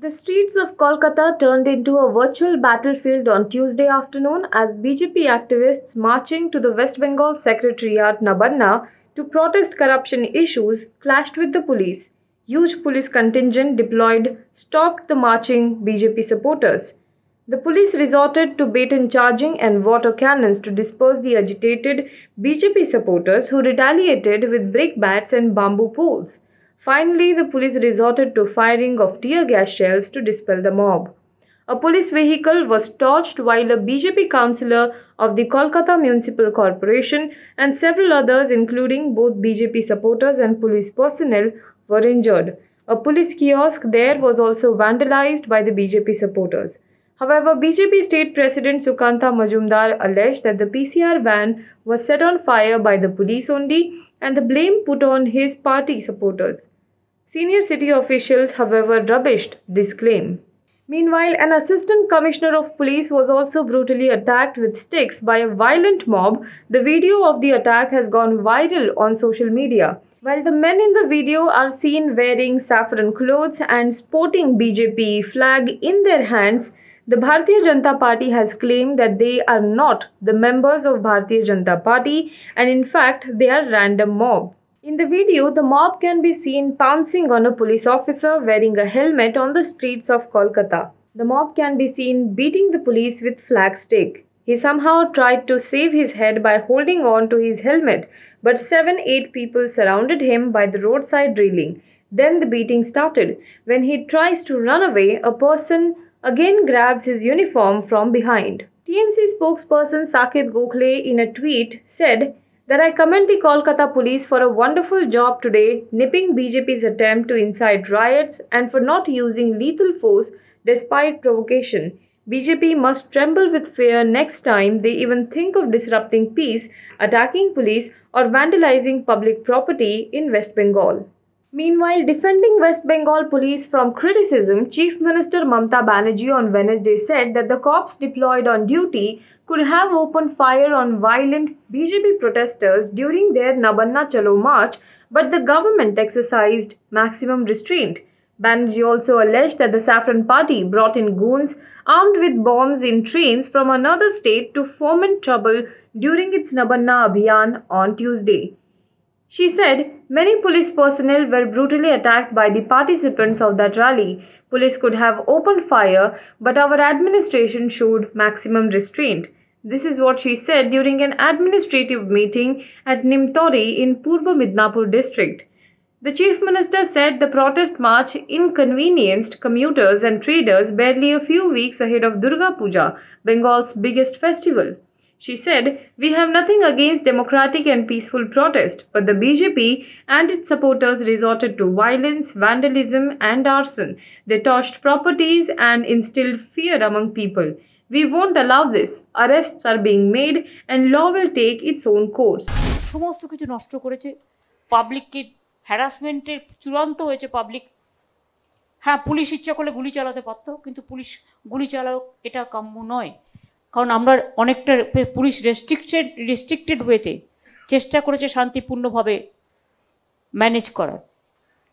The streets of Kolkata turned into a virtual battlefield on Tuesday afternoon as BJP activists marching to the West Bengal Secretariat Nabanna to protest corruption issues clashed with the police. Huge police contingent deployed stopped the marching BJP supporters. The police resorted to baton charging and water cannons to disperse the agitated BJP supporters who retaliated with brickbats and bamboo poles. Finally, the police resorted to firing of tear gas shells to dispel the mob. A police vehicle was torched while a BJP councillor of the Kolkata Municipal Corporation and several others, including both BJP supporters and police personnel, were injured. A police kiosk there was also vandalized by the BJP supporters. However, BJP state president Sukanta Majumdar alleged that the PCR van was set on fire by the police only and the blame put on his party supporters. Senior city officials, however, rubbished this claim. Meanwhile, an assistant commissioner of police was also brutally attacked with sticks by a violent mob. The video of the attack has gone viral on social media. While the men in the video are seen wearing saffron clothes and sporting BJP flag in their hands, the Bharatiya Janata Party has claimed that they are not the members of Bharatiya Janata Party and in fact they are random mob. In the video, the mob can be seen pouncing on a police officer wearing a helmet on the streets of Kolkata. The mob can be seen beating the police with flag stick. He somehow tried to save his head by holding on to his helmet, but 7 8 people surrounded him by the roadside railing. Then the beating started. When he tries to run away, a person again grabs his uniform from behind. TMC spokesperson Saket Gokhale in a tweet said that I commend the Kolkata police for a wonderful job today nipping BJP's attempt to incite riots and for not using lethal force despite provocation. BJP must tremble with fear next time they even think of disrupting peace, attacking police, or vandalizing public property in West Bengal. Meanwhile, defending West Bengal police from criticism, Chief Minister Mamata Banerjee on Wednesday said that the cops deployed on duty could have opened fire on violent BJP protesters during their Nabanna Chalo march, but the government exercised maximum restraint. Banerjee also alleged that the Saffron Party brought in goons armed with bombs in trains from another state to foment trouble during its Nabanna Abhiyan on Tuesday. She said many police personnel were brutally attacked by the participants of that rally. Police could have opened fire, but our administration showed maximum restraint. This is what she said during an administrative meeting at Nimtori in Purba Midnapur district. The chief minister said the protest march inconvenienced commuters and traders barely a few weeks ahead of Durga Puja, Bengal's biggest festival. She said, We have nothing against democratic and peaceful protest, but the BJP and its supporters resorted to violence, vandalism, and arson. They torched properties and instilled fear among people. We won't allow this. Arrests are being made, and law will take its own course. সমস্ত কিছু নষ্ট করেছে পাবলিককে হ্যারাসমেন্টের চূড়ান্ত হয়েছে public হ্যাঁ police ইচ্ছা করলে গুলি চালাতে পারতো কিন্তু পুলিশ গুলি চালাও এটা কাম্য নয় কারণ আমরা অনেকটা পুলিশ রেস্ট্রিক্টেড রেস্ট্রিক্টেড ওয়েতে চেষ্টা করেছে শান্তিপূর্ণভাবে ম্যানেজ করার।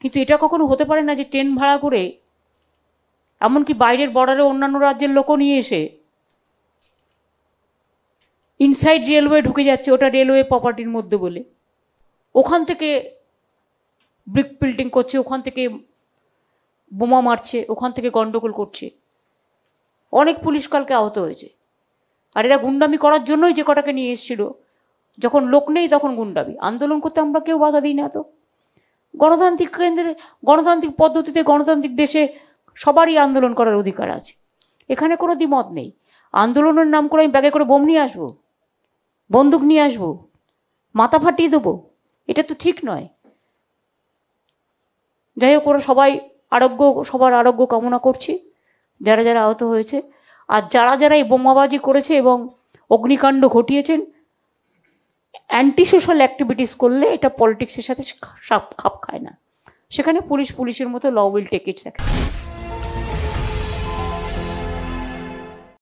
কিন্তু এটা কখনো হতে পারে না যে ট্রেন ভাড়া করে, এমনকি বাইরের বর্ডারে অন্যান্য রাজ্যের লোকও নিয়ে এসে ইনসাইড রেলওয়ে ঢুকে যাচ্ছে, ওটা রেলওয়ে প্রপার্টির মধ্যে বলে। ওখান থেকে ব্রিক বিল্ডিং করছে, ওখান থেকে বোমা মারছে, ওখান থেকে গন্ডগোল করছে। অনেক পুলিশ কালকে আহত হয়েছে। আর এরা গুন্ডামি করার জন্যই যে কটাকে নিয়ে এসেছিল। যখন লোক নেই তখন গুন্ডামি। আন্দোলন করতে আমরা কেউ বাধা দিই না তো। গণতান্ত্রিক কেন্দ্রে, গণতান্ত্রিক পদ্ধতিতে গণতান্ত্রিক দেশে সবারই আন্দোলন করার অধিকার আছে। এখানে কোনো দ্বিমত নেই। আন্দোলনের নাম করে আমি ব্যাগে করে বোম নিয়ে আসব, বন্দুক নিয়ে আসব, মাথা ফাটিয়ে দেবো। এটা তো ঠিক নয়। যাই হোক, ওরা সবাই আরোগ্য, সবার আরোগ্য কামনা করছি। যারা যারা আহত হয়েছে আর যারা যারা এই বোমাবাজি করেছে এবং অগ্নিকাণ্ড ঘটিয়েছেন অ্যান্টি সোশ্যাল অ্যাক্টিভিটিস করলে এটা পলিটিক্সের সাথে খাপ খাপ খায় না। সেখানে পুলিশ, পুলিশের মতো ল উইল টেক ইটস